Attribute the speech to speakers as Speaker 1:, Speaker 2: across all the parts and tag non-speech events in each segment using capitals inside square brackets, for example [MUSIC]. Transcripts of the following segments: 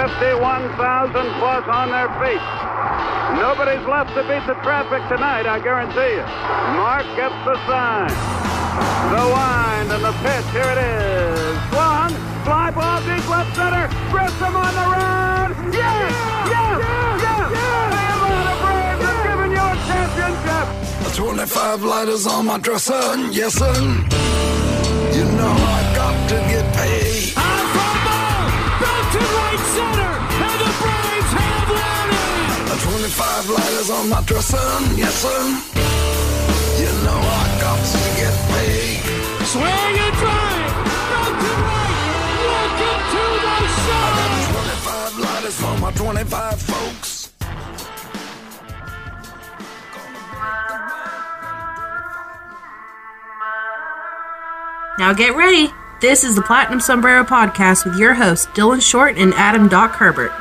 Speaker 1: 51,000 plus on their feet. Nobody's left to beat the traffic tonight, I guarantee you. Mark gets the sign. The wind and the pitch, here it is. Swung, fly ball deep left center. Grissom on the run. Yes! Yes! Yes! The Atlanta Braves have given you a championship.
Speaker 2: 25 lighters on my dresser, yes sir. You know I
Speaker 3: center, and the Braves have won it.
Speaker 2: 25 lighters on my dresser, yes sir. You know I got to get paid.
Speaker 3: Swing and drive, back to right, welcome to the show.
Speaker 2: 25 lighters for my 25 folks.
Speaker 4: Now get ready. This is the Platinum Sombrero Podcast with your hosts, Dylan Short and Adam Doc Herbert.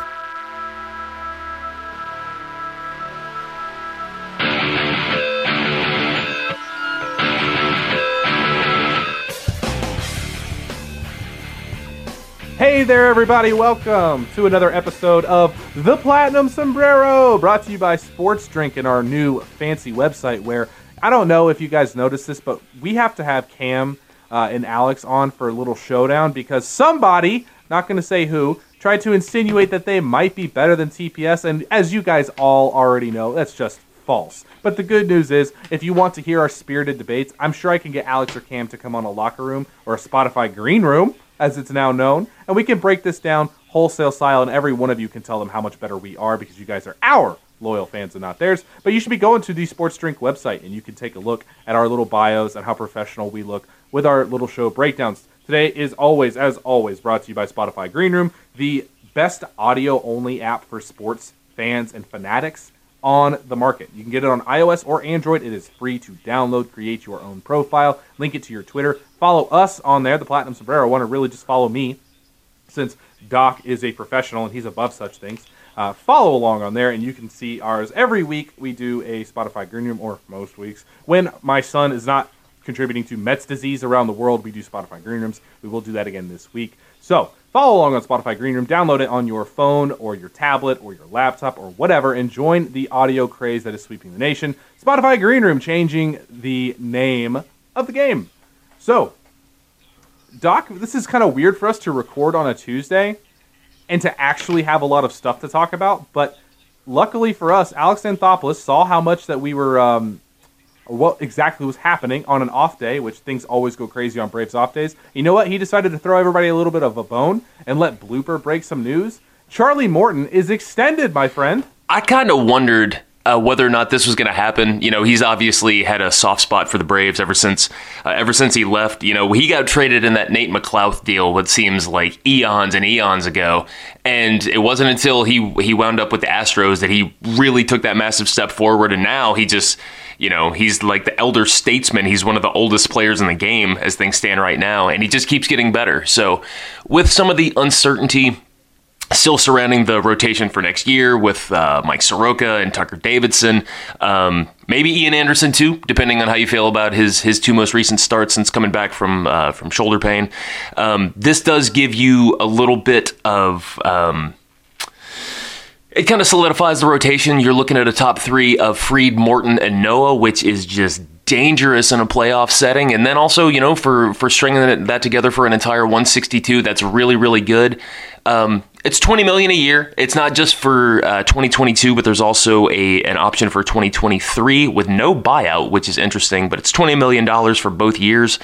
Speaker 5: Hey there, everybody. Welcome to another episode of The Platinum Sombrero, brought to you by Sports Drink and our new fancy website. Where I don't know if you guys noticed this, but we have to have Cam uh, and Alex on for a little showdown because somebody, not going to say who, tried to insinuate that they might be better than TPS. And as you guys all already know, that's just false. But the good news is, if you want to hear our spirited debates, I'm sure I can get Alex or Cam to come on a locker room or a Spotify green room, as it's now known, and we can break this down wholesale style, and every one of you can tell them how much better we are because you guys are our loyal fans and not theirs. But you should be going to the Sports Drink website, and you can take a look at our little bios and how professional we look with our little show breakdowns. Today is always, as always, brought to you by Spotify Green Room, the best audio only app for sports fans and fanatics on the market. You can get it on iOS or Android. It is free to download, create your own profile, link it to your Twitter, follow us on there, the Platinum Sombrero. Want to really just follow me since Doc is a professional and he's above such things. Uh, follow along on there, and you can see ours every week. We do a Spotify Green Room, or most weeks. When my son is not contributing to Mets disease around the world, we do Spotify Green Rooms. We will do that again this week. So follow along on Spotify Green Room, download it on your phone or your tablet or your laptop or whatever, and join the audio craze that is sweeping the nation. Spotify Green Room changing the name of the game. So, Doc, this is kind of weird for us to record on a Tuesday and to actually have a lot of stuff to talk about, but luckily for us, Alex Anthopoulos saw how much that we were um, what exactly was happening on an off day, which things always go crazy on Braves off days. You know what? He decided to throw everybody a little bit of a bone and let Blooper break some news. Charlie Morton is extended, my friend.
Speaker 6: I kind of wondered uh, whether or not this was going to happen. You know, he's obviously had a soft spot for the Braves ever since uh, ever since he left. You know, he got traded in that Nate McLouth deal, what seems like eons and eons ago, and it wasn't until he he wound up with the Astros that he really took that massive step forward. And now he just, you know, he's like the elder statesman. He's one of the oldest players in the game as things stand right now, and he just keeps getting better. So, with some of the uncertainty still surrounding the rotation for next year with uh, Mike Soroka and Tucker Davidson. Um, maybe Ian Anderson too, depending on how you feel about his his two most recent starts since coming back from uh, from shoulder pain. Um, this does give you a little bit of. Um, it kind of solidifies the rotation. You're looking at a top three of Fried, Morton, and Ynoa, which is just dangerous in a playoff setting. And then also, you know, for for stringing that together for an entire 162, that's really really good. Um, it's 20 million a year. It's not just for uh, 2022, but there's also a an option for 2023 with no buyout, which is interesting. But it's 20 million dollars for both years.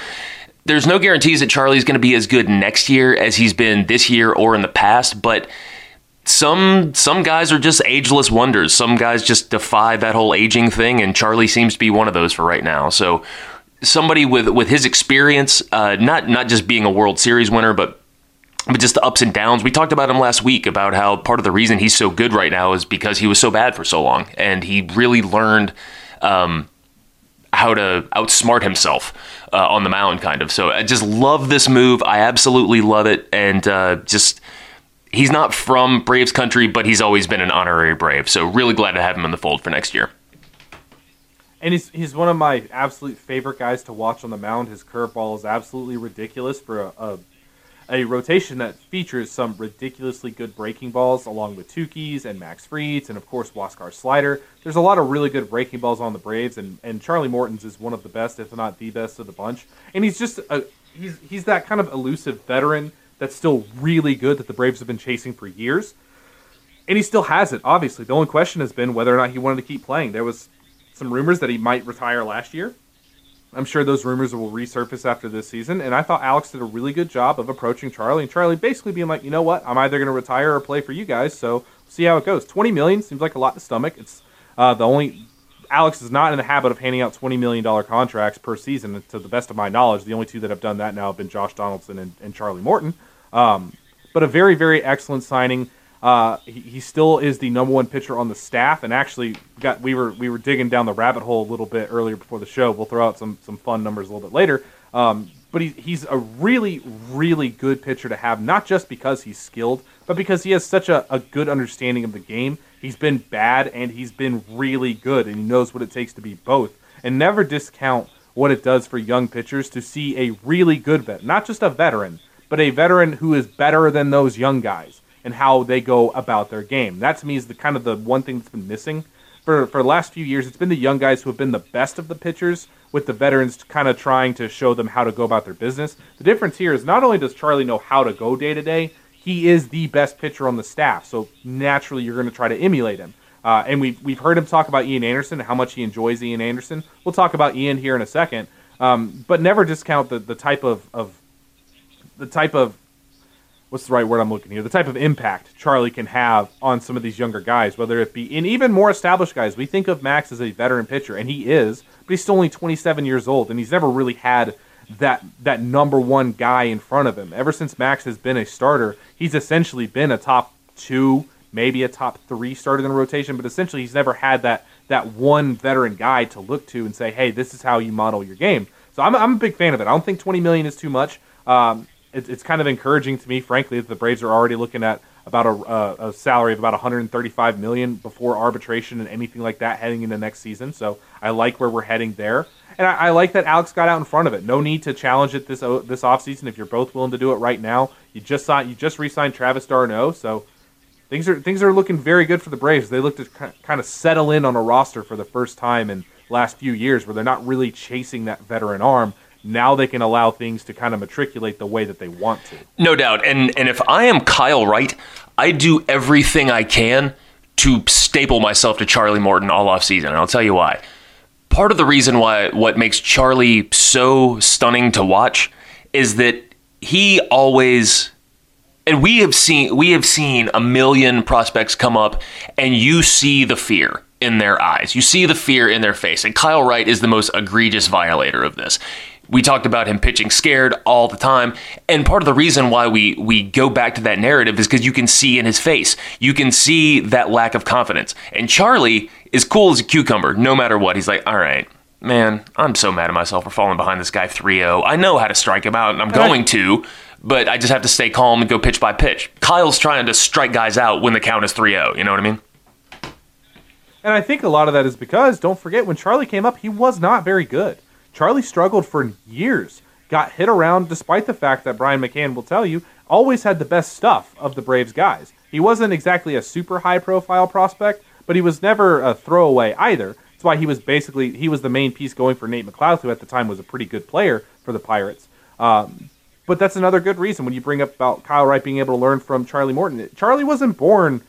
Speaker 6: There's no guarantees that Charlie's going to be as good next year as he's been this year or in the past, but some some guys are just ageless wonders. Some guys just defy that whole aging thing, and Charlie seems to be one of those for right now. So somebody with with his experience, uh, not not just being a World Series winner, but but just the ups and downs. We talked about him last week about how part of the reason he's so good right now is because he was so bad for so long, and he really learned um, how to outsmart himself uh, on the mound, kind of. So I just love this move. I absolutely love it, and uh, just he's not from Braves country, but he's always been an honorary Brave. So really glad to have him in the fold for next year.
Speaker 5: And he's he's one of my absolute favorite guys to watch on the mound. His curveball is absolutely ridiculous for a, a a rotation that features some ridiculously good breaking balls, along with Touki's and Max Fried's, and of course Huascar slider. There's a lot of really good breaking balls on the Braves, and, and Charlie Morton's is one of the best, if not the best, of the bunch. And he's just a, he's he's that kind of elusive veteran that's still really good that the Braves have been chasing for years, and he still has it. Obviously, the only question has been whether or not he wanted to keep playing. There was some rumors that he might retire last year. I'm sure those rumors will resurface after this season. And I thought Alex did a really good job of approaching Charlie and Charlie basically being like, you know what, I'm either going to retire or play for you guys. So see how it goes. 20 million seems like a lot to stomach. It's uh, the only Alex is not in the habit of handing out 20 million dollar contracts per season. To the best of my knowledge, the only two that have done that now have been Josh Donaldson and, and Charlie Morton. Um, but a very very excellent signing. Uh, he, he, still is the number one pitcher on the staff, and actually got we were we were digging down the rabbit hole a little bit earlier before the show. We'll throw out some some fun numbers a little bit later. Um, but he, he's a really really good pitcher to have, not just because he's skilled, but because he has such a, a good understanding of the game. He's been bad and he's been really good, and he knows what it takes to be both. And never discount what it does for young pitchers to see a really good vet, not just a veteran, but a veteran who is better than those young guys and how they go about their game. That to me is the kind of the one thing that's been missing for for the last few years. It's been the young guys who have been the best of the pitchers, with the veterans kind of trying to show them how to go about their business. The difference here is not only does Charlie know how to go day to day, he is the best pitcher on the staff. So naturally, you're going to try to emulate him. Uh, and we've we've heard him talk about Ian Anderson and how much he enjoys Ian Anderson. We'll talk about Ian here in a second. Um, but never discount the, the type of, of the type of what's the right word I'm looking here? The type of impact Charlie can have on some of these younger guys, whether it be in even more established guys. We think of Max as a veteran pitcher, and he is, but he's still only 27 years old, and he's never really had that that number one guy in front of him. Ever since Max has been a starter, he's essentially been a top two, maybe a top three starter in the rotation, but essentially he's never had that that one veteran guy to look to and say, hey, this is how you model your game. So I'm, I'm a big fan of it. I don't think 20 million is too much. Um, it, it's kind of encouraging to me, frankly, that the Braves are already looking at about a, a, salary of about 135 million before arbitration and anything like that heading into next season. So I like where we're heading there, and I, I like that Alex got out in front of it. No need to challenge it this this offseason if you're both willing to do it right now. You just saw you just re-signed Travis d'Arnaud, so things are things are looking very good for the Braves. They look to kind of settle in on a roster for the first time in last few years, where they're not really chasing that veteran arm now they can allow things to kind of matriculate the way that they want to.
Speaker 6: No doubt. And and if I am Kyle Wright, I do everything I can to staple myself to Charlie Morton all off season. And I'll tell you why. Part of the reason why what makes Charlie so stunning to watch is that he always and we have seen we have seen a million prospects come up and you see the fear in their eyes. You see the fear in their face. And Kyle Wright is the most egregious violator of this we talked about him pitching scared all the time. And part of the reason why we we go back to that narrative is because you can see in his face. You can see that lack of confidence. And charlie is cool as a cucumber no matter what. He's like all right man i'm so mad at myself for falling behind this guy 3-0 i know how to strike him out and i'm going to but i just have to stay calm and go pitch by pitch. Kyle's trying to strike guys out when the count is 3-0 you know what i mean?
Speaker 5: And i think a lot of that is because don't forget when charlie came up he was not very good Charlie struggled for years, got hit around despite the fact that Brian McCann will tell you always had the best stuff of the Braves guys. He wasn't exactly a super high profile prospect, but he was never a throwaway either. That's why he was basically he was the main piece going for Nate McLouth, who at the time was a pretty good player for the Pirates. Um, but that's another good reason when you bring up about Kyle Wright being able to learn from Charlie Morton. Charlie wasn't born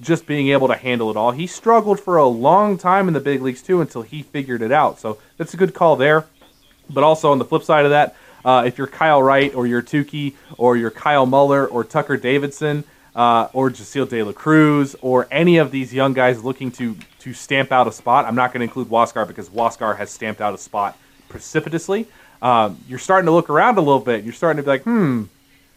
Speaker 5: just being able to handle it all. He struggled for a long time in the big leagues too until he figured it out. So that's a good call there. But also on the flip side of that, uh, if you're Kyle Wright or you're Touki or you're Kyle Muller or Tucker Davidson uh, or Jasseel De La Cruz or any of these young guys looking to to stamp out a spot, I'm not going to include Huascar because Huascar has stamped out a spot precipitously, um, you're starting to look around a little bit. You're starting to be like, hmm,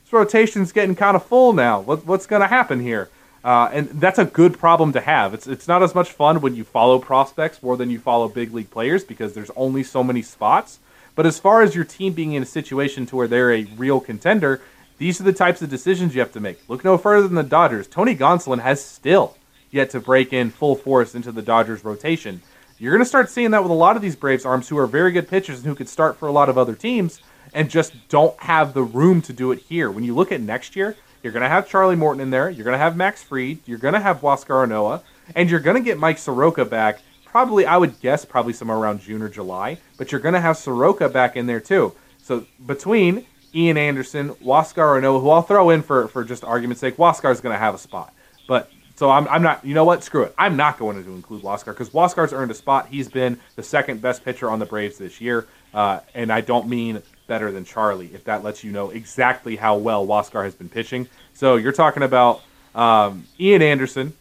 Speaker 5: this rotation's getting kind of full now. What, what's going to happen here? Uh, and that's a good problem to have. It's it's not as much fun when you follow prospects more than you follow big league players because there's only so many spots. But as far as your team being in a situation to where they're a real contender, these are the types of decisions you have to make. Look no further than the Dodgers. Tony Gonsolin has still yet to break in full force into the Dodgers rotation. You're going to start seeing that with a lot of these Braves arms who are very good pitchers and who could start for a lot of other teams and just don't have the room to do it here. When you look at next year, you're going to have Charlie Morton in there, you're going to have Max Fried. you're going to have Huascar Ynoa, and you're going to get Mike Soroka back. Probably, I would guess, probably somewhere around June or July, but you're going to have Soroka back in there too. So between Ian Anderson, Huascar Ynoa, who I'll throw in for, for just argument's sake, Huascar is going to have a spot. But so I'm, I'm not, you know what? Screw it. I'm not going to include Huascar because Huascar's earned a spot. He's been the second best pitcher on the Braves this year. Uh, and I don't mean better than Charlie, if that lets you know exactly how well Huascar has been pitching. So you're talking about um, Ian Anderson,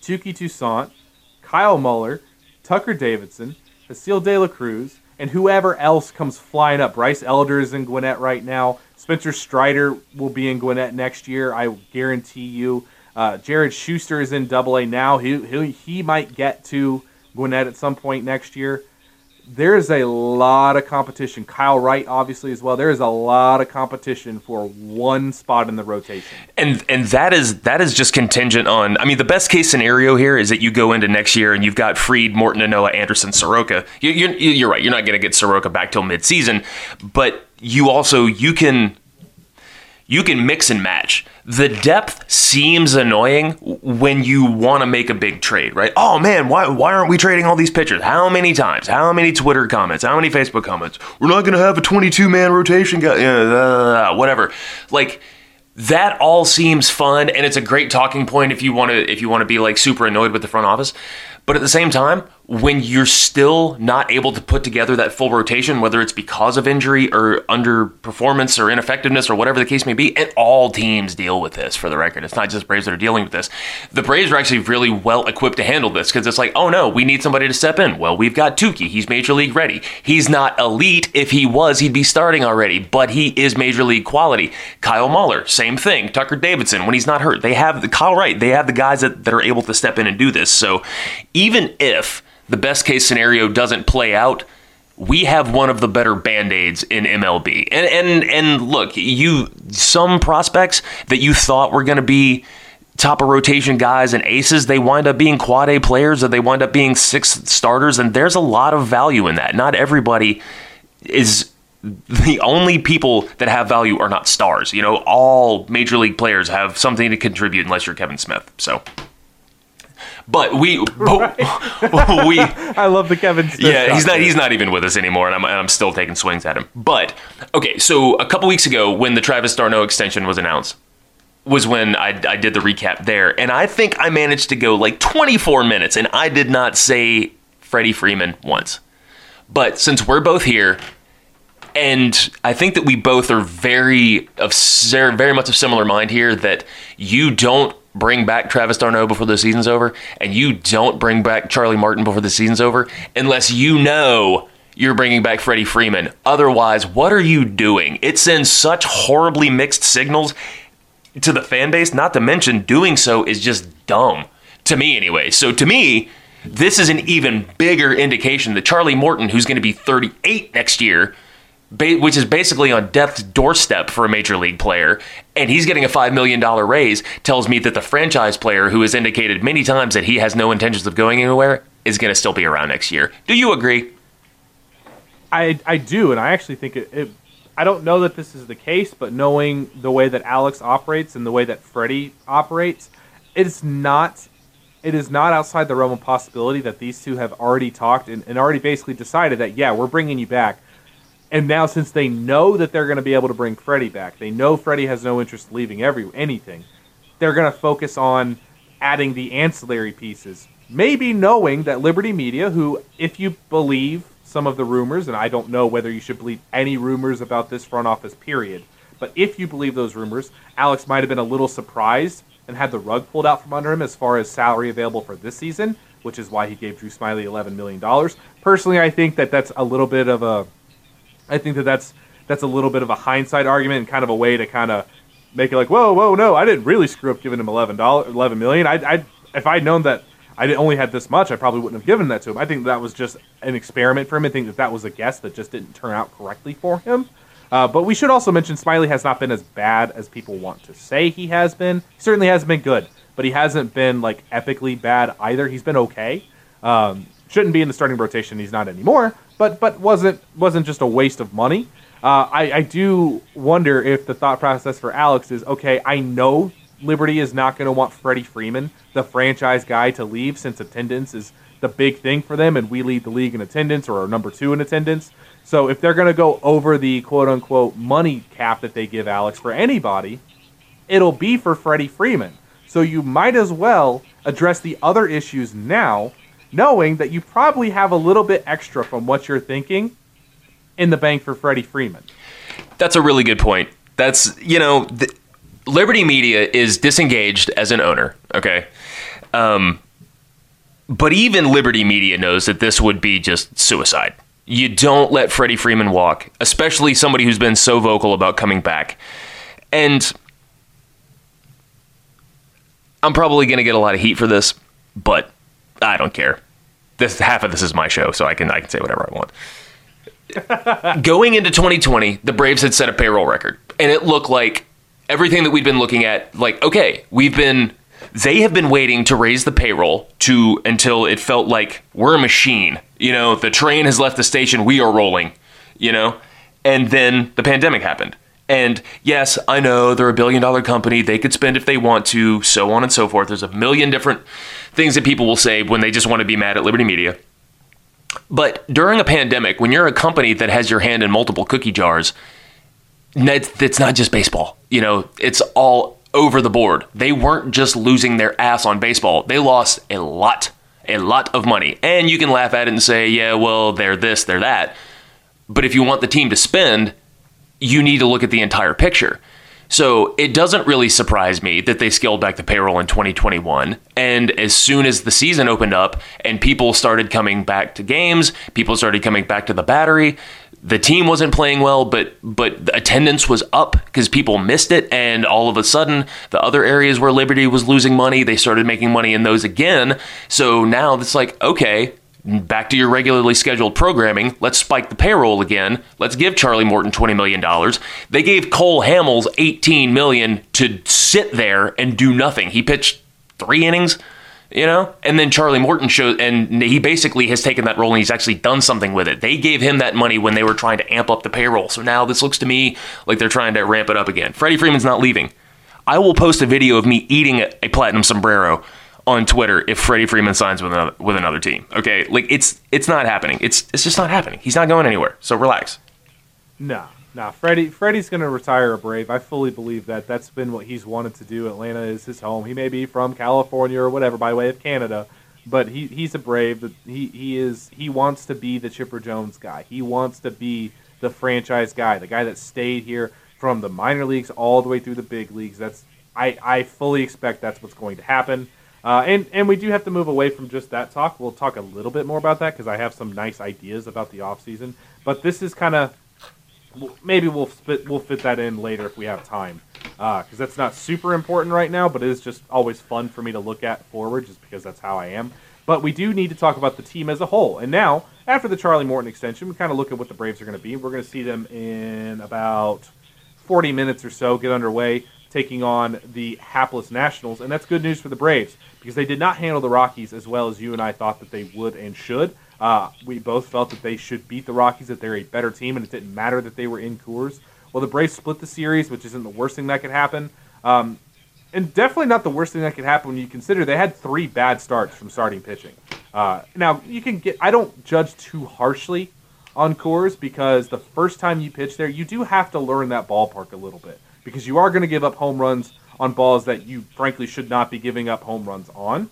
Speaker 5: Touki Toussaint, Kyle Muller, Tucker Davidson, Jasseel De La Cruz, and whoever else comes flying up. Bryce Elder is in Gwinnett right now. Spencer Strider will be in Gwinnett next year. I guarantee you. Uh, Jared Schuster is in Double A now. He, he he might get to Gwinnett at some point next year. There is a lot of competition. Kyle Wright, obviously, as well. There is a lot of competition for one spot in the rotation.
Speaker 6: and and that is that is just contingent on. I mean, the best case scenario here is that you go into next year and you've got Fried, Morton, Ynoa, Anderson, Soroka. You, you're, you're right. You're not going to get Soroka back till midseason, but you also you can you can mix and match. The depth seems annoying when you want to make a big trade, right? Oh man, why why aren't we trading all these pitchers? How many times? How many Twitter comments? How many Facebook comments? We're not going to have a 22 man rotation guy, whatever. Like that all seems fun and it's a great talking point if you want to if you want to be like super annoyed with the front office. But at the same time, when you're still not able to put together that full rotation, whether it's because of injury or underperformance or ineffectiveness or whatever the case may be, and all teams deal with this for the record. It's not just Braves that are dealing with this. The Braves are actually really well equipped to handle this because it's like, oh no, we need somebody to step in. Well, we've got Touki. He's major league ready. He's not elite. If he was, he'd be starting already, but he is major league quality. Kyle Muller, same thing. Tucker Davidson, when he's not hurt, they have the Kyle Wright. They have the guys that, that are able to step in and do this. So even if the best case scenario doesn't play out, we have one of the better band-aids in MLB. And and and look, you some prospects that you thought were going to be top of rotation guys and aces, they wind up being quad A players or they wind up being six starters and there's a lot of value in that. Not everybody is the only people that have value are not stars. You know, all major league players have something to contribute unless you're Kevin Smith. So but we, but [LAUGHS] [LAUGHS] we,
Speaker 5: I love the Kevin. Smith
Speaker 6: yeah, he's not. He's not even with us anymore, and I'm, I'm still taking swings at him. But okay, so a couple weeks ago, when the Travis d'Arnaud extension was announced, was when I, I did the recap there, and I think I managed to go like 24 minutes, and I did not say Freddie Freeman once. But since we're both here, and I think that we both are very of very much of similar mind here that you don't bring back Travis d'Arnaud before the season's over, and you don't bring back Charlie Martin before the season's over, unless you know you're bringing back Freddie Freeman. Otherwise, what are you doing? It sends such horribly mixed signals to the fan base. Not to mention, doing so is just dumb to me, anyway. So to me, this is an even bigger indication that Charlie Morton, who's going to be 38 next year, which is basically on death's doorstep for a major league player, and he's getting a $5 million raise, tells me that the franchise player, who has indicated many times that he has no intentions of going anywhere, is going to still be around next year. Do you agree?
Speaker 5: I I do, and I actually think it, it. I don't know that this is the case, but knowing the way that Alex operates and the way that Freddie operates, it's not. It is not outside the realm of possibility that these two have already talked and, and already basically decided that yeah, we're bringing you back. And now, since they know that they're going to be able to bring Freddie back, they know Freddie has no interest in leaving every anything. They're going to focus on adding the ancillary pieces. Maybe knowing that Liberty Media, who, if you believe some of the rumors, and I don't know whether you should believe any rumors about this front office, period, but if you believe those rumors, Alex might have been a little surprised and had the rug pulled out from under him as far as salary available for this season, which is why he gave Drew Smyly eleven million dollars. Personally, I think that that's a little bit of a, I think that that's that's a little bit of a hindsight argument and kind of a way to kind of make it like, whoa, whoa, no, I didn't really screw up giving him eleven dollars, eleven million. I, I, if I'd known that I only had this much, I probably wouldn't have given that to him. I think that was just an experiment for him. I think that that was a guess that just didn't turn out correctly for him. Uh, but we should also mention Smyly has not been as bad as people want to say he has been. He certainly hasn't been good, but he hasn't been like epically bad either. He's been okay. Um, shouldn't be in the starting rotation. He's not anymore, but but wasn't wasn't just a waste of money. Uh, I, I do wonder if the thought process for Alex is okay. I know Liberty is not going to want Freddie Freeman, the franchise guy, to leave since attendance is the big thing for them, and we lead the league in attendance or are number two in attendance. So if they're going to go over the quote unquote money cap that they give Alex for anybody, it'll be for Freddie Freeman. So you might as well address the other issues now, knowing that you probably have a little bit extra from what you're thinking in the bank for Freddie Freeman.
Speaker 6: That's a really good point. That's, you know, the, Liberty Media is disengaged as an owner, okay? Um, but even Liberty Media knows that this would be just suicide. You don't let Freddie Freeman walk, especially somebody who's been so vocal about coming back. And I'm probably going to get a lot of heat for this, but I don't care. This half of this is my show, so I can I can say whatever I want. [LAUGHS] Going into 2020, the Braves had set a payroll record, and it looked like everything that we'd been looking at. Like, okay, we've been they have been waiting to raise the payroll to until it felt like we're a machine. You know, the train has left the station, we are rolling. You know, and then the pandemic happened. And yes, I know they're a billion dollar company. They could spend if they want to, so on and so forth. There's a million different things that people will say when they just want to be mad at Liberty Media. But during a pandemic, when you're a company that has your hand in multiple cookie jars, it's not just baseball. You know, it's all over the board. They weren't just losing their ass on baseball, they lost a lot, a lot of money. And you can laugh at it and say, yeah, well, they're this, they're that. But if you want the team to spend, you need to look at the entire picture. So it doesn't really surprise me that they scaled back the payroll in 2021. And as soon as the season opened up and people started coming back to games, people started coming back to the battery. The team wasn't playing well, but but attendance was up because people missed it, and all of a sudden, the other areas where Liberty was losing money, they started making money in those again. So now it's like, okay, back to your regularly scheduled programming. Let's spike the payroll again. Let's give Charlie Morton $20 million. They gave Cole Hamels 18 million to sit there and do nothing. He pitched three innings, you know? And then Charlie Morton showed, and he basically has taken that role and he's actually done something with it. They gave him that money when they were trying to amp up the payroll. So now this looks to me like they're trying to ramp it up again. Freddie Freeman's not leaving. I will post a video of me eating a platinum sombrero on Twitter if Freddie Freeman signs with another with another team. Okay, like it's it's not happening. It's it's just not happening. He's not going anywhere. So relax.
Speaker 5: No, no. Freddie Freddie's going to retire a Brave. I fully believe that. That's been what he's wanted to do. Atlanta is his home. He may be from California or whatever by way of Canada, but he he's a Brave. He he is he wants to be the Chipper Jones guy. He wants to be the franchise guy, the guy that stayed here from the minor leagues all the way through the big leagues. That's I, I fully expect that's what's going to happen. Uh, and and we do have to move away from just that talk. We'll talk a little bit more about that because I have some nice ideas about the off season. But this is kind of maybe we'll fit we'll fit that in later if we have time because uh, that's not super important right now. But it is just always fun for me to look at forward just because that's how I am. But we do need to talk about the team as a whole. And now after the Charlie Morton extension, we kind of look at what the Braves are going to be. We're going to see them in about 40 minutes or so get underway taking on the hapless Nationals, and that's good news for the Braves because they did not handle the Rockies as well as you and I thought that they would and should. Uh, we both felt that they should beat the Rockies, that they're a better team, and it didn't matter that they were in Coors. Well, the Braves split the series, which isn't the worst thing that could happen. Um, and definitely not the worst thing that could happen when you consider they had three bad starts from starting pitching. Uh, now you can get. I don't judge too harshly on Coors because the first time you pitch there, you do have to learn that ballpark a little bit because you are going to give up home runs on balls that you frankly should not be giving up home runs on.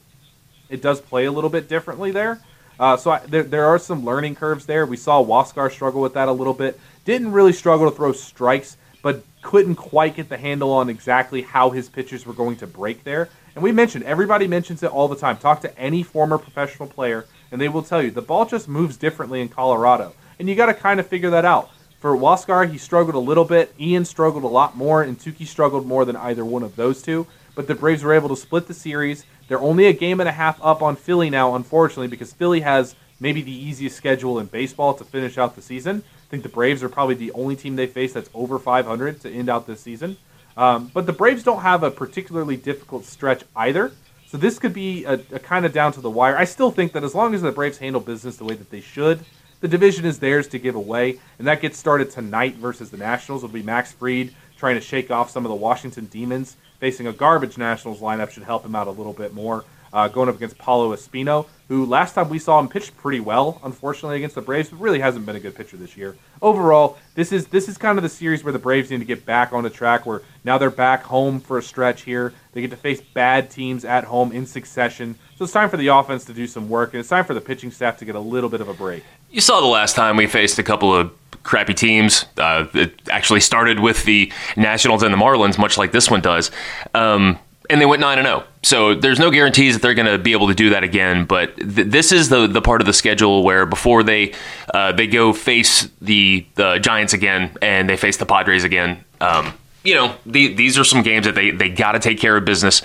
Speaker 5: It does play a little bit differently there. Uh, so I, there, there are some learning curves there. We saw Huascar struggle with that a little bit. Didn't really struggle to throw strikes, but couldn't quite get the handle on exactly how his pitches were going to break there. And we mentioned everybody mentions it all the time. Talk to any former professional player, and they will tell you the ball just moves differently in Colorado, and you got to kind of figure that out. For Huascar, he struggled a little bit. Ian struggled a lot more, and Touki struggled more than either one of those two. But the Braves were able to split the series. They're only a game and a half up on Philly now, unfortunately, because Philly has maybe the easiest schedule in baseball to finish out the season. I think the Braves are probably the only team they face that's over 500 to end out this season. Um, but the Braves don't have a particularly difficult stretch either. So this could be a, a kind of down to the wire. I still think that as long as the Braves handle business the way that they should, the division is theirs to give away. And that gets started tonight versus the Nationals. It'll be Max Fried trying to shake off some of the Washington Demons. Facing a garbage Nationals lineup should help him out a little bit more. Uh, going up against Paolo Espino, who last time we saw him pitched pretty well, unfortunately against the Braves, but really hasn't been a good pitcher this year. Overall, this is this is kind of the series where the Braves need to get back on the track. Where now they're back home for a stretch here. They get to face bad teams at home in succession. So it's time for the offense to do some work, and it's time for the pitching staff to get a little bit of a break.
Speaker 6: You saw the last time we faced a couple of crappy teams. Uh, it actually started with the Nationals and the Marlins, much like this one does. Um, and they went 9 and 0. So there's no guarantees that they're going to be able to do that again, but th- this is the the part of the schedule where before they uh, they go face the the Giants again and they face the Padres again. Um, you know, the, these are some games that they they got to take care of business.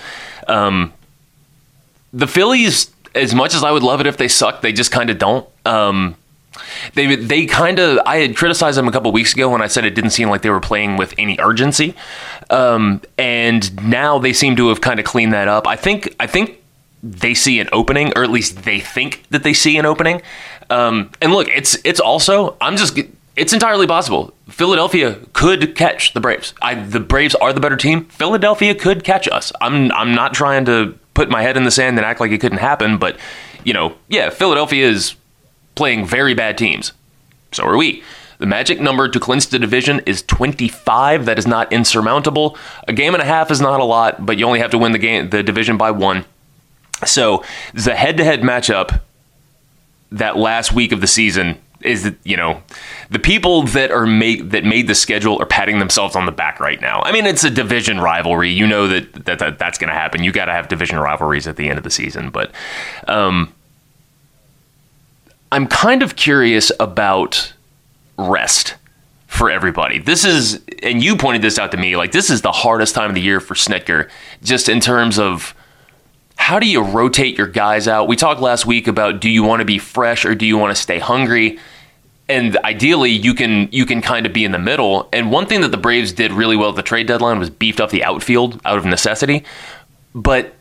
Speaker 6: Um, the Phillies as much as I would love it if they sucked, they just kind of don't. Um, they they kind of I had criticized them a couple weeks ago when I said it didn't seem like they were playing with any urgency, um, and now they seem to have kind of cleaned that up. I think I think they see an opening, or at least they think that they see an opening. Um, and look, it's it's also I'm just it's entirely possible. Philadelphia could catch the Braves. I, the Braves are the better team. Philadelphia could catch us. I'm I'm not trying to put my head in the sand and act like it couldn't happen, but you know, yeah, Philadelphia is playing very bad teams. So are we. The magic number to clinch the division is 25. That is not insurmountable. A game and a half is not a lot, but you only have to win the game, the division by one. So the head-to-head matchup that last week of the season is you know the people that are made that made the schedule are patting themselves on the back right now. I mean, it's a division rivalry. You know that, that, that that's going to happen. You got to have division rivalries at the end of the season, but um, I'm kind of curious about rest for everybody. This is, and you pointed this out to me, like this is the hardest time of the year for Snitker, just in terms of how do you rotate your guys out? We talked last week about do you want to be fresh or do you want to stay hungry? And ideally, you can you can kind of be in the middle. And one thing that the Braves did really well at the trade deadline was beefed up the outfield out of necessity. But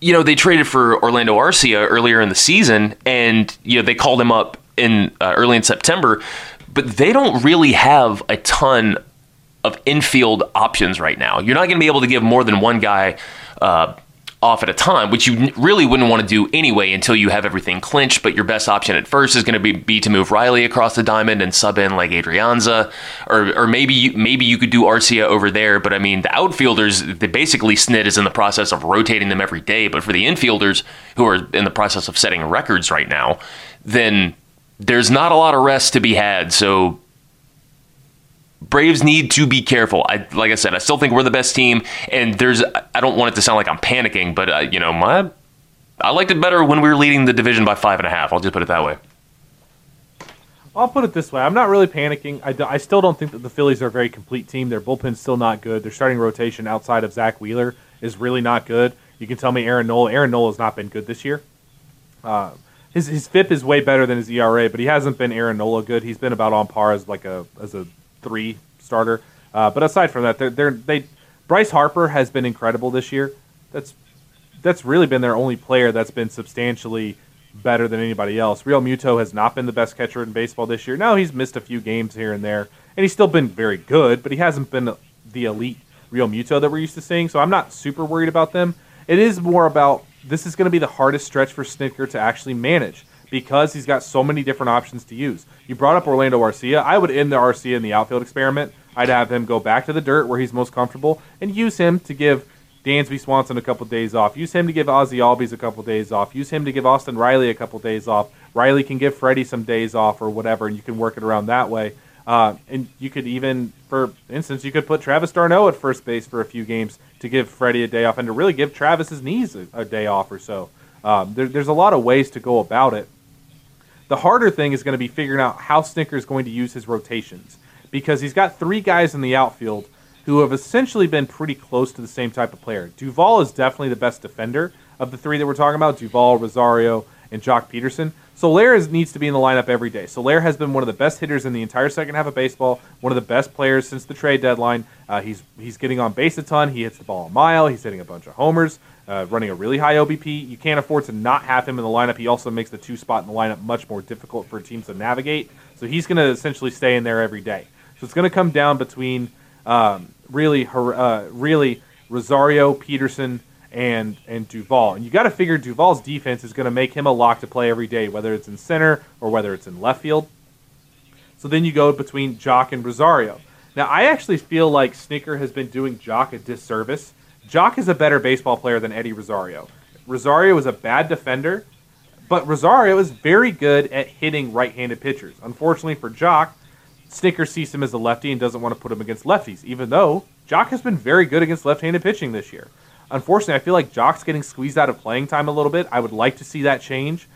Speaker 6: you know, they traded for Orlando Arcia earlier in the season, and you know they called him up in uh, early in September, but they don't really have a ton of infield options right now. You're not going to be able to give more than one guy uh, off at a time, which you really wouldn't want to do anyway until you have everything clinched. But your best option at first is going to be, be to move Riley across the diamond and sub in like Adrianza, or or maybe you, maybe you could do Arcia over there. But I mean, the outfielders, they basically Snit is in the process of rotating them every day. But for the infielders who are in the process of setting records right now, then there's not a lot of rest to be had. So Braves need to be careful. I, like I said, I still think we're the best team, and there's. I don't want it to sound like I'm panicking, but uh, you know, my I liked it better when we were leading the division by five and a half. I'll just put it that way.
Speaker 5: I'll put it this way: I'm not really panicking. I, still don't think that the Phillies are a very complete team. Their bullpen's still not good. Their starting rotation outside of Zack Wheeler is really not good. You can tell me Aaron Nola. Aaron Nola has not been good this year. Uh, his his FIP is way better than his ERA, but he hasn't been Aaron Nola good. He's been about on par as like a as a three starter. Uh, but aside from that, they're, they're they Bryce Harper has been incredible this year. That's that's really been their only player that's been substantially better than anybody else. Realmuto has not been the best catcher in baseball this year. Now he's missed a few games here and there, and he's still been very good, but he hasn't been the elite Realmuto that we're used to seeing. So I'm not super worried about them. It is more about this is going to be the hardest stretch for Snitker to actually manage because he's got so many different options to use. You brought up Orlando Arcia. I would end the Arcia in the outfield experiment. I'd have him go back to the dirt where he's most comfortable and use him to give Dansby Swanson a couple days off. Use him to give Ozzy Albies a couple days off. Use him to give Austin Riley a couple days off. Riley can give Freddie some days off or whatever, and you can work it around that way. Uh, and you could even, for instance, you could put Travis d'Arnaud at first base for a few games to give Freddie a day off and to really give Travis his knees a, a day off or so. Um, there, there's a lot of ways to go about it. The harder thing is going to be figuring out how Snitker is going to use his rotations because he's got three guys in the outfield who have essentially been pretty close to the same type of player. Duvall is definitely the best defender of the three that we're talking about Duvall, Rosario, and Joc Pederson. Is, needs to be in the lineup every day. Soler has been one of the best hitters in the entire second half of baseball, one of the best players since the trade deadline. Uh, he's he's getting on base a ton. He hits the ball a mile. He's hitting a bunch of homers, uh, running a really high OBP. You can't afford to not have him in the lineup. He also makes the two spot in the lineup much more difficult for teams to navigate. So he's going to essentially stay in there every day. So it's going to come down between um, really, uh, really Rosario, Pederson, and and Duvall. And you got to figure Duvall's defense is going to make him a lock to play every day, whether it's in center or whether it's in left field. So then you go between Joc and Rosario. Now I actually feel like Snitker has been doing Joc a disservice. Joc is a better baseball player than Eddie Rosario. Rosario is a bad defender, but Rosario is very good at hitting right-handed pitchers. Unfortunately for Joc, Snitker sees him as a lefty and doesn't want to put him against lefties, even though Joc has been very good against left-handed pitching this year. Unfortunately, I feel like Joc's getting squeezed out of playing time a little bit. I would like to see that change.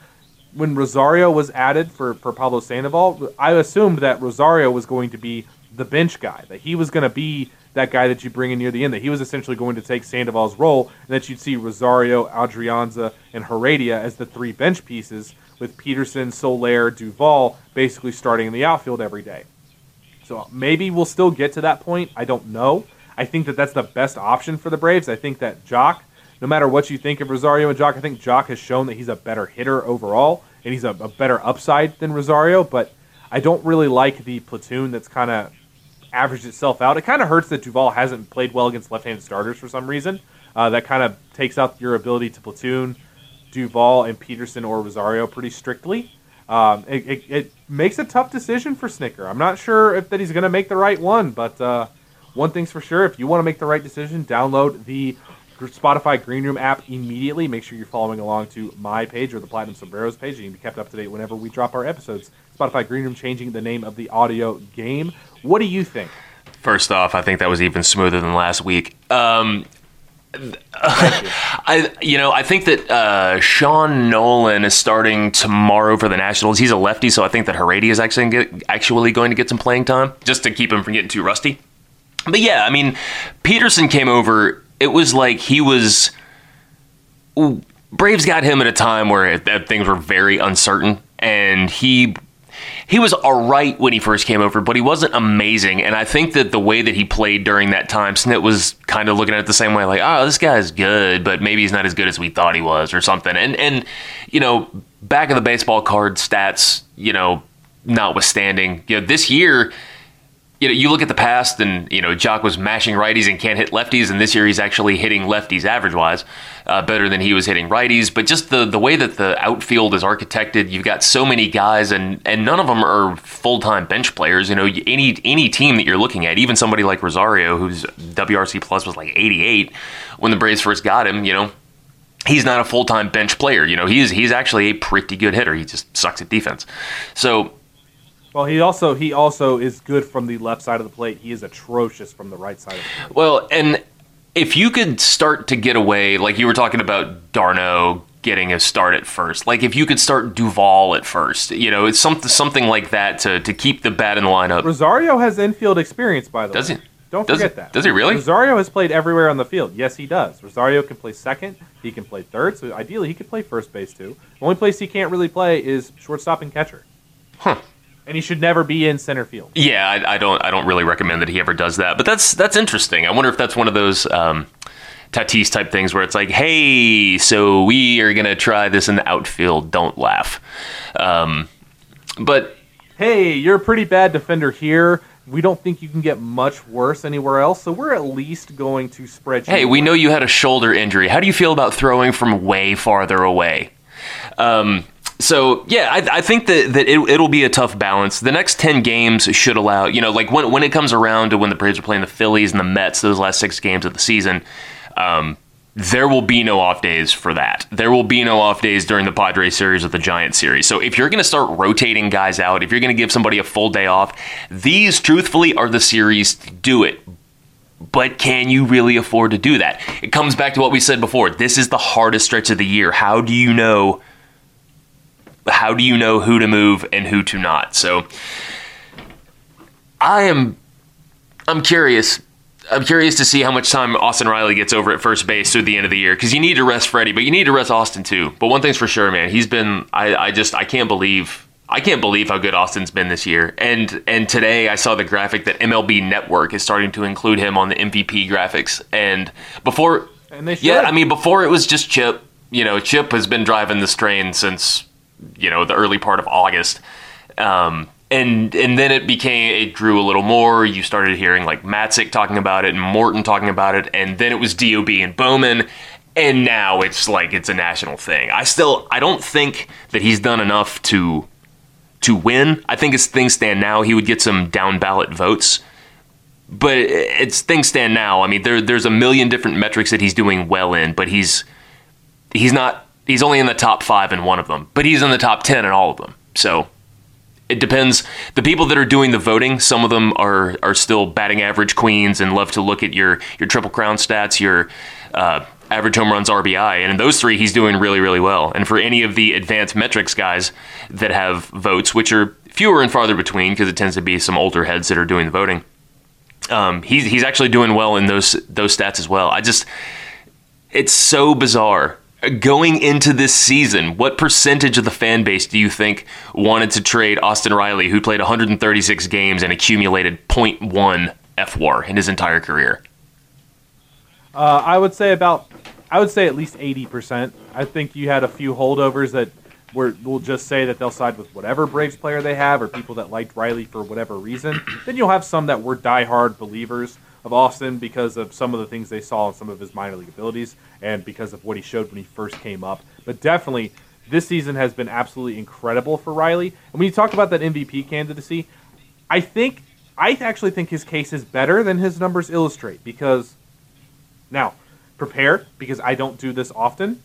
Speaker 5: When Rosario was added for, for Pablo Sandoval, I assumed that Rosario was going to be the bench guy, that he was going to be that guy that you bring in near the end, that he was essentially going to take Sandoval's role, and that you'd see Rosario, Adrianza, and Heredia as the three bench pieces, with Pederson, Soler, Duvall basically starting in the outfield every day. So maybe we'll still get to that point. I don't know. I think that that's the best option for the Braves. I think that Joc, no matter what you think of Rosario and Joc, I think Joc has shown that he's a better hitter overall and he's a, a better upside than Rosario. But I don't really like the platoon that's kind of averaged itself out. It kind of hurts that Duvall hasn't played well against left-handed starters for some reason. Uh, that kind of takes out your ability to platoon Duvall and Pederson or Rosario pretty strictly. Um, it, it, it, makes a tough decision for Snitker. I'm not sure if that he's going to make the right one, but uh, one thing's for sure: if you want to make the right decision, download the Spotify Green Room app immediately. Make sure you're following along to my page or the Platinum Sombreros page. You can be kept up to date whenever we drop our episodes. Spotify Green Room changing the name of the audio game. What do you think?
Speaker 6: First off, I think that was even smoother than last week. Um, [LAUGHS] I, you know, I think that uh, Sean Nolin is starting tomorrow for the Nationals. He's a lefty, so I think that Heredia is actually get, actually going to get some playing time, just to keep him from getting too rusty. But yeah, I mean, Pederson came over. It was like he was. Braves got him at a time where things were very uncertain, and he he was all right when he first came over, but he wasn't amazing. And I think that the way that he played during that time, Snit was kind of looking at it the same way, like, oh, this guy's good, but maybe he's not as good as we thought he was, or something. And and you know, back of the baseball card stats, you know, notwithstanding, you know, this year you know, you look at the past, and you know, Joc was mashing righties and can't hit lefties, and this year he's actually hitting lefties average wise uh, better than he was hitting righties. But just the the way that the outfield is architected, you've got so many guys, and and none of them are full time bench players. You know, any any team that you're looking at, even somebody like Rosario, whose WRC plus was like 88 when the Braves first got him, you know, he's not a full time bench player. You know, he's he's actually a pretty good hitter. He just sucks at defense. So
Speaker 5: well, he also he also is good from the left side of the plate. He is atrocious from the right side of the plate.
Speaker 6: Well, and if you could start to get away, like you were talking about d'Arnaud getting a start at first, like if you could start Duvall at first, you know, it's something something like that to to keep the bat in the lineup.
Speaker 5: Rosario has infield experience, by the
Speaker 6: does
Speaker 5: way.
Speaker 6: Does he?
Speaker 5: Don't
Speaker 6: does
Speaker 5: forget
Speaker 6: he,
Speaker 5: that.
Speaker 6: Does he really?
Speaker 5: Rosario has played everywhere on the field. Yes, he does. Rosario can play second. He can play third. So ideally, he could play first base too. The only place he can't really play is shortstop and catcher.
Speaker 6: Huh
Speaker 5: and he should never be in center field.
Speaker 6: Yeah, I, I, don't. I don't really recommend that he ever does that. But that's that's interesting. I wonder if that's one of those um, Tatis type things where it's like, hey, so we are gonna try this in the outfield. Don't laugh. Um, but
Speaker 5: hey, you're a pretty bad defender here. We don't think you can get much worse anywhere else, so we're at least going to spread.
Speaker 6: Hey, we know you had a shoulder injury. How do you feel about throwing from way farther away? Um, so yeah, I, I, think that, that it, will be a tough balance. The next ten games should allow you know like when when it comes around to when the Braves are playing the Phillies and the Mets, those last six games of the season. Um, there will be no off days for that. There will be no off days during the Padres series or the Giants series. So if you're going to start rotating guys out, if you're going to give somebody a full day off, these truthfully are the series to do it. But can you really afford to do that? It comes back to what we said before. This is the hardest stretch of the year. How do you know how do you know who to move and who to not? So I am I'm curious I'm curious to see how much time Austin Riley gets over at first base through the end of the year because you need to rest Freddie, but you need to rest Austin too. But one thing's for sure, man, he's been. I, I just I can't believe I can't believe how good Austin's been this year. And and today I saw the graphic that MLB Network is starting to include him on the MVP graphics. And before,
Speaker 5: And they
Speaker 6: yeah, I mean before it was just Chip. You know, Chip has been driving this train since you know the early part of August. Um, and and then it became it grew a little more. You started hearing like Matzik talking about it and Morton talking about it, and then it was Dob and Bowman, and now it's like it's a national thing. I still I don't think that he's done enough to to win. I think as things stand now, he would get some down ballot votes. But it's things stand now. I mean, there there's a million different metrics that he's doing well in, but he's he's not he's only in the top five in one of them, but he's in the top ten in all of them. So it depends. The people that are doing the voting, some of them are are still batting average queens and love to look at your your triple crown stats, your uh, average home runs, RBI, and in those three, he's doing really really well. And for any of the advanced metrics guys that have votes, which are fewer and farther between, because it tends to be some older heads that are doing the voting, um, he's he's actually doing well in those those stats as well. I just it's so bizarre. Going into this season, what percentage of the fan base do you think wanted to trade Austin Riley, who played 136 games and accumulated 0.1 FWAR in his entire career?
Speaker 5: Uh, I would say about, I would say at least eighty percent. I think you had a few holdovers that were will just say that they'll side with whatever Braves player they have, or people that liked Riley for whatever reason. then you'll have some that were diehard believers of Austin because of some of the things they saw in some of his minor league abilities and because of what he showed when he first came up. But definitely, this season has been absolutely incredible for Riley. And when you talk about that MVP candidacy, I think I actually think his case is better than his numbers illustrate because now prepare because I don't do this often.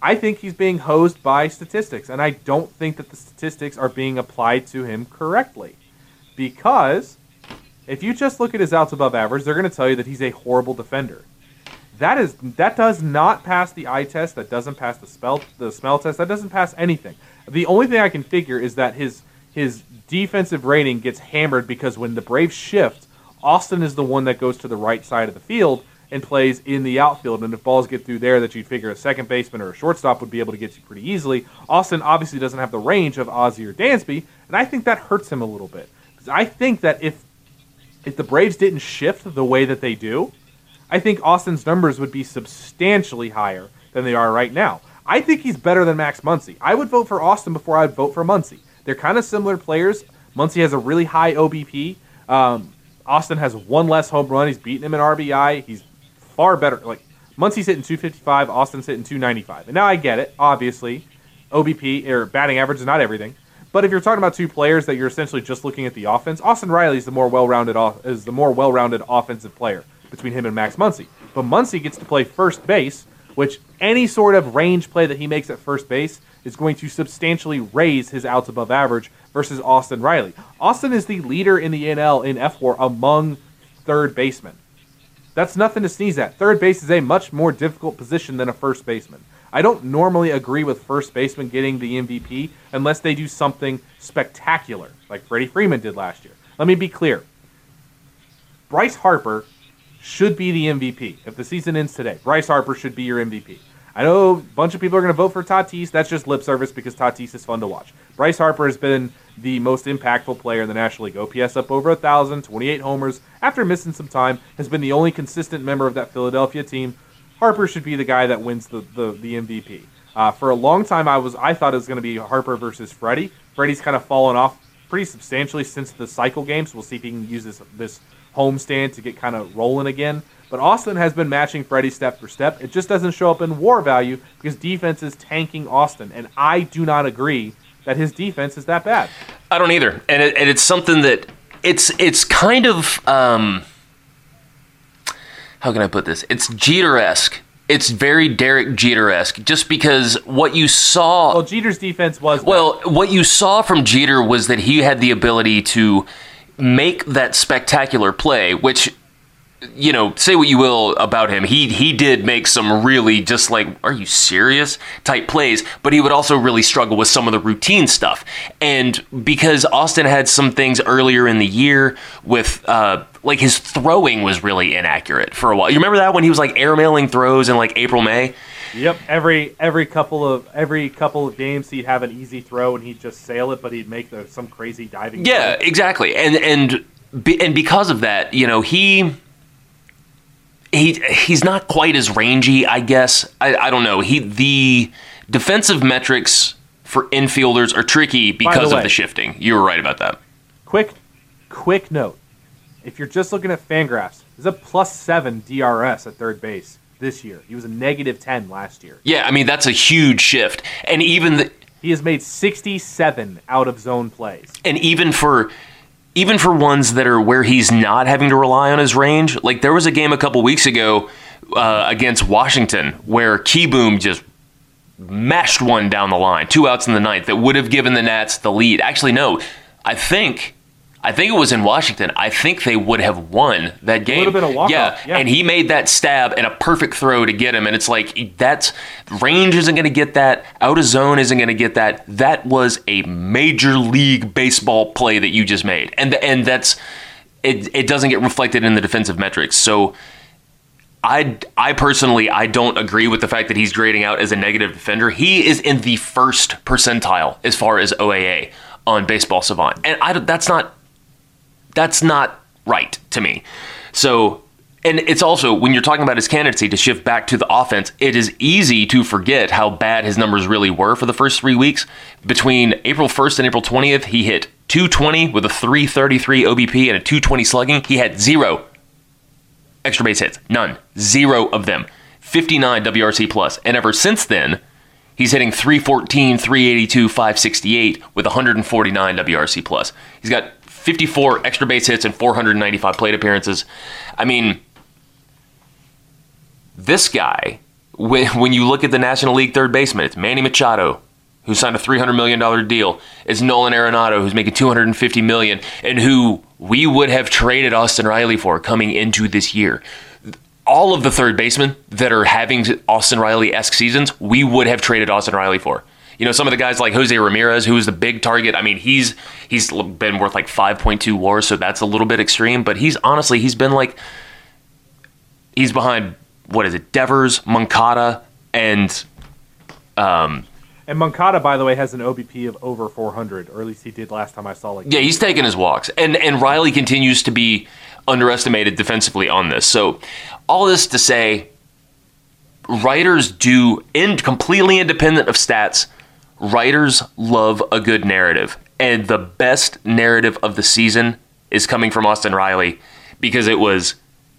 Speaker 5: I think he's being hosed by statistics, and I don't think that the statistics are being applied to him correctly. Because if you just look at his outs above average, they're going to tell you that he's a horrible defender. That is that does not pass the eye test. That doesn't pass the spell the smell test. That doesn't pass anything. The only thing I can figure is that his his defensive rating gets hammered because when the Braves shift, Austin is the one that goes to the right side of the field and plays in the outfield. And if balls get through there, that you'd figure a second baseman or a shortstop would be able to get you pretty easily. Austin obviously doesn't have the range of Ozzie or Dansby, and I think that hurts him a little bit. 'Cause I think that if if the Braves didn't shift the way that they do, I think Austin's numbers would be substantially higher than they are right now. I think he's better than Max Muncy. I would vote for Austin before I'd vote for Muncy. They're kind of similar players. Muncy has a really high OBP. Um, Austin has one less home run. He's beaten him in RBI. He's far better. Like Muncy's hitting 255, Austin's hitting 295. And now I get it. Obviously, OBP or batting average is not everything. But if you're talking about two players that you're essentially just looking at the offense, Austin Riley is the more well-rounded off- is the more well-rounded offensive player between him and Max Muncy. But Muncy gets to play first base, which any sort of range play that he makes at first base is going to substantially raise his outs above average versus Austin Riley. Austin is the leader in the NL in FWAR among third basemen. That's nothing to sneeze at. Third base is a much more difficult position than a first baseman. I don't normally agree with first baseman getting the MVP unless they do something spectacular, like Freddie Freeman did last year. Let me be clear. Bryce Harper should be the MVP. If the season ends today, Bryce Harper should be your MVP. I know a bunch of people are going to vote for Tatis. That's just lip service because Tatis is fun to watch. Bryce Harper has been the most impactful player in the National League. OPS up over 1,000, 28 homers. After missing some time, has been the only consistent member of that Philadelphia team. Harper should be the guy that wins the, the, the MVP. Uh, for a long time, I was I thought it was going to be Harper versus Freddie. Freddie's kind of fallen off pretty substantially since the cycle game, so We'll see if he can use this this homestand to get kind of rolling again. But Austin has been matching Freddie step for step. It just doesn't show up in WAR value because defense is tanking Austin, and I do not agree that his defense is that bad.
Speaker 6: I don't either, and, it, and it's something that it's it's kind of um, how can I put this? It's Jeter esque it's very Derek Jeter esque, just because what you saw.
Speaker 5: Well, Jeter's defense was
Speaker 6: Well, what you saw from Jeter was that he had the ability to make that spectacular play, which you know, say what you will about him. He he did make some really just like, are you serious? type plays, but he would also really struggle with some of the routine stuff. And because Austin had some things earlier in the year with uh like his throwing was really inaccurate for a while. You remember that when he was like airmailing throws in like April, May?
Speaker 5: Yep. Every every couple of every couple of games, he'd have an easy throw and he'd just sail it, but he'd make the, some crazy diving.
Speaker 6: Yeah,
Speaker 5: throw.
Speaker 6: exactly. And and be, and because of that, you know, he he he's not quite as rangy, I guess. I, I don't know. He the defensive metrics for infielders are tricky because
Speaker 5: way-
Speaker 6: of the shifting. You were right about that.
Speaker 5: Quick, quick note: if you're just looking at Fangraphs, he's a plus seven DRS at third base this year. He was a negative ten last year.
Speaker 6: Yeah, I mean that's a huge shift. And even the
Speaker 5: He has made 67 out of zone plays.
Speaker 6: and even for even for ones that are where he's not having to rely on his range, like there was a game a couple weeks ago uh, against Washington where Kieboom just mashed one down the line, two outs in the ninth that would have given the Nats the lead. Actually, no, I think. I think it was in Washington. I think they would have won that game.
Speaker 5: have been a walk-off,
Speaker 6: yeah,
Speaker 5: yeah.
Speaker 6: and he made that stab and a perfect throw to get him. And it's like that's range isn't going to get that. Out of zone isn't going to get that. That was a major league baseball play that you just made, and and that's it. It doesn't get reflected in the defensive metrics. So I, I personally, I don't agree with the fact that he's grading out as a negative defender. He is in the first percentile as far as OAA on Baseball Savant, and I, that's not that's not right to me. So, and it's also when you're talking about his candidacy to shift back to the offense, it is easy to forget how bad his numbers really were for the first three weeks. Between April 1st and April 20th, he hit 220 with a 333 OBP and a 220 slugging. He had zero extra base hits, none, zero of them, 59 WRC plus, and ever since then. He's hitting 314, 382, 568 with 149 WRC plus. He's got 54 extra base hits and 495 plate appearances. I mean, this guy, when, when you look at the National League third baseman, it's Manny Machado, who signed a $300 million deal. It's Nolan Arenado, who's making $250 million, and who we would have traded Austin Riley for coming into this year. All of the third basemen that are having Austin Riley esque seasons, we would have traded Austin Riley for. You know, some of the guys like Jose Ramirez, who is the big target. I mean, he's he's been worth like 5.2 WAR, so that's a little bit extreme. But he's honestly, he's been like he's behind what is it, Devers, Moncada, and um,
Speaker 5: And Moncada, by the way, has an OBP of over 400, or at least he did last time I saw. Like,
Speaker 6: Yeah, he's taking his walks, and and Riley continues to be underestimated defensively on this. So, all this to say, writers do, in completely independent of stats, writers love a good narrative, and the best narrative of the season is coming from Austin Riley because it was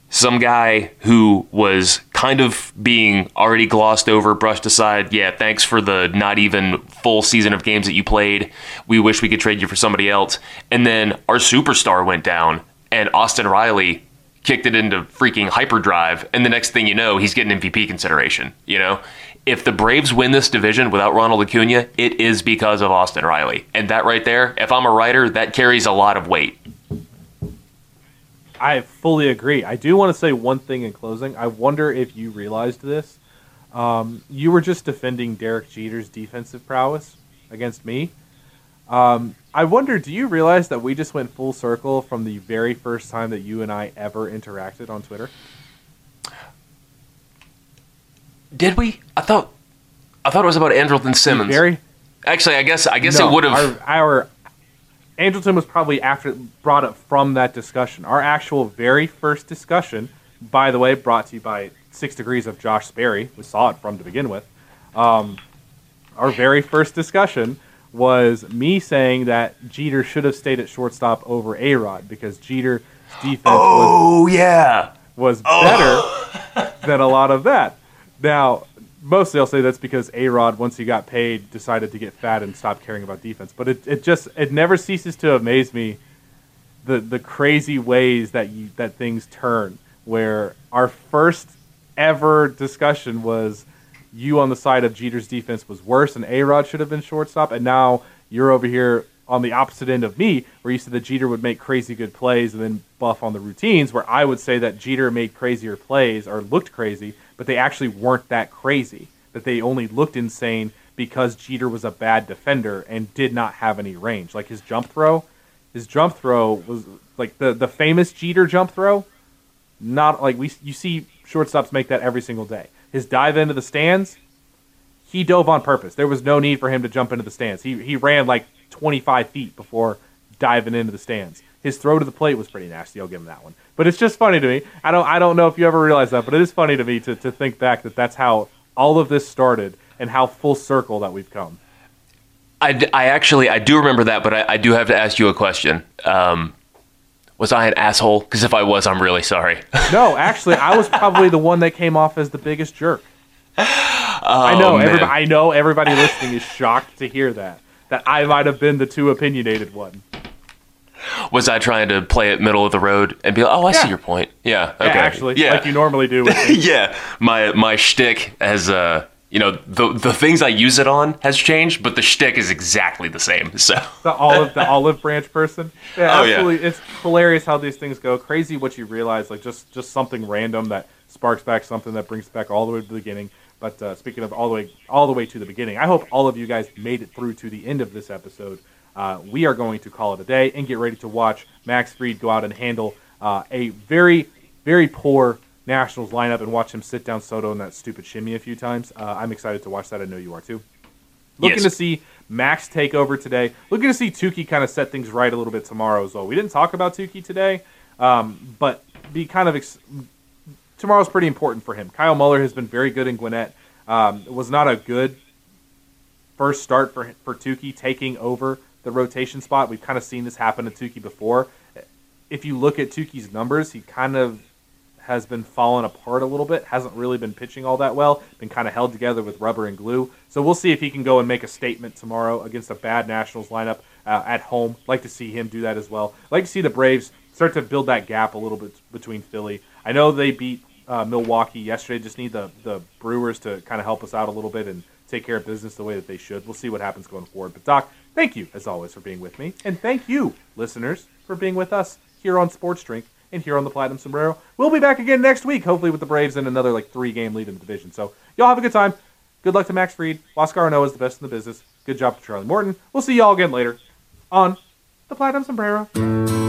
Speaker 6: some guy who was kind of being already glossed over, brushed aside. Yeah, thanks for the not even full season of games that you played. We wish we could trade you for somebody else. And then our superstar went down, and Austin Riley kicked it into freaking hyperdrive. And the next thing you know, he's getting MVP consideration. You know, if the Braves win this division without Ronald Acuna, it is because of Austin Riley. And that right there, if I'm a writer, that carries a lot of weight.
Speaker 5: I fully agree. I do want to say one thing in closing. I wonder if you realized this. Um, you were just defending Derek Jeter's defensive prowess against me. Um, I wonder, do you realize that we just went full circle from the very first time that you and I ever interacted on Twitter?
Speaker 6: Did we? I thought I thought it was about Andrelton Simmons.
Speaker 5: Very
Speaker 6: Actually, I guess I guess
Speaker 5: No,
Speaker 6: it would have.
Speaker 5: Our, our Andrelton was probably after brought up from that discussion. Our actual very first discussion, by the way, brought to you by Six Degrees of Josh Sperry. We saw it from to begin with. Um, our very first discussion was me saying that Jeter should have stayed at shortstop over A Rod because Jeter's defense was
Speaker 6: Oh yeah.
Speaker 5: was better than a lot of that. Now, mostly I'll say that's because A Rod, once he got paid, decided to get fat and stop caring about defense. But it, it just it never ceases to amaze me the the crazy ways that you that things turn. Where our first ever discussion was you on the side of Jeter's defense was worse and A Rod should have been shortstop, and now you're over here on the opposite end of me, where you said that Jeter would make crazy good plays and then buff on the routines, where I would say that Jeter made crazier plays or looked crazy, but they actually weren't that crazy. That they only looked insane because Jeter was a bad defender and did not have any range. Like his jump throw, his jump throw was like the the famous Jeter jump throw. Not like we you see shortstops make that every single day. His dive into the stands, he dove on purpose. There was no need for him to jump into the stands. He he ran like 25 feet before diving into the stands. His throw to the plate was pretty nasty. I'll give him that one. But it's just funny to me. I don't I don't know if you ever realized that, but it is funny to me to to think back that that's how all of this started and how full circle that we've come.
Speaker 6: I, d- I actually I do remember that, but I, I do have to ask you a question. Um, was I an asshole? Because if I was, I'm really sorry. [LAUGHS]
Speaker 5: No, actually, I was probably the one that came off as the biggest jerk. I know
Speaker 6: Oh,
Speaker 5: everybody. I know everybody listening is shocked to hear that. That I might have been the too opinionated one.
Speaker 6: Was I trying to play it middle of the road and be like, "Oh, I
Speaker 5: Yeah.
Speaker 6: see your point." Yeah. Okay.
Speaker 5: Yeah, actually,
Speaker 6: yeah.
Speaker 5: like you normally do. With [LAUGHS]
Speaker 6: yeah. My my shtick has uh you know the the things I use it on has changed, but the shtick is exactly the same. [LAUGHS] So
Speaker 5: the olive, the olive branch person. Yeah,
Speaker 6: Oh, yeah.
Speaker 5: It's hilarious how these things go. Crazy what you realize, like just just something random that sparks back something that brings back all the way to the beginning. But uh, speaking of all the way all the way to the beginning, I hope all of you guys made it through to the end of this episode. Uh, we are going to call it a day and get ready to watch Max Fried go out and handle uh, a very very poor Nationals lineup and watch him sit down Soto in that stupid shimmy a few times. Uh, I'm excited to watch that. I know you are too. Looking
Speaker 6: Yes.
Speaker 5: to see Max take over today. Looking to see Touki kind of set things right a little bit tomorrow as well. We didn't talk about Touki today, um, but be kind of ex- tomorrow's pretty important for him. Kyle Muller has been very good in Gwinnett. Um, it was not a good first start for for Touki taking over the rotation spot. We've kind of seen this happen to Touki before. If you look at Touki's numbers, he kind of has been falling apart a little bit. Hasn't really been pitching all that well. Been kind of held together with rubber and glue. So we'll see if he can go and make a statement tomorrow against a bad Nationals lineup uh, at home. Like to see him do that as well. Like to see the Braves start to build that gap a little bit between Philly. I know they beat uh, Milwaukee yesterday. Just need the the Brewers to kind of help us out a little bit and take care of business the way that they should. We'll see what happens going forward. But Doc, thank you as always for being with me, and thank you listeners for being with us here on Sports Drink and here on the Platinum Sombrero. We'll be back again next week, hopefully with the Braves and another like three game lead in the division. So y'all have a good time. Good luck to Max Fried. Oscar Arno is the best in the business. Good job to Charlie Morton. We'll see y'all again later on the Platinum Sombrero.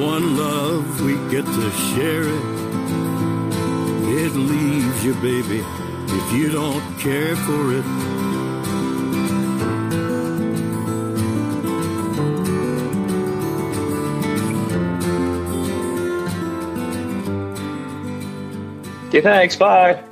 Speaker 7: One love, we get to share it. It leaves you, baby, if you don't care for it.
Speaker 8: Okay, thanks. Bye.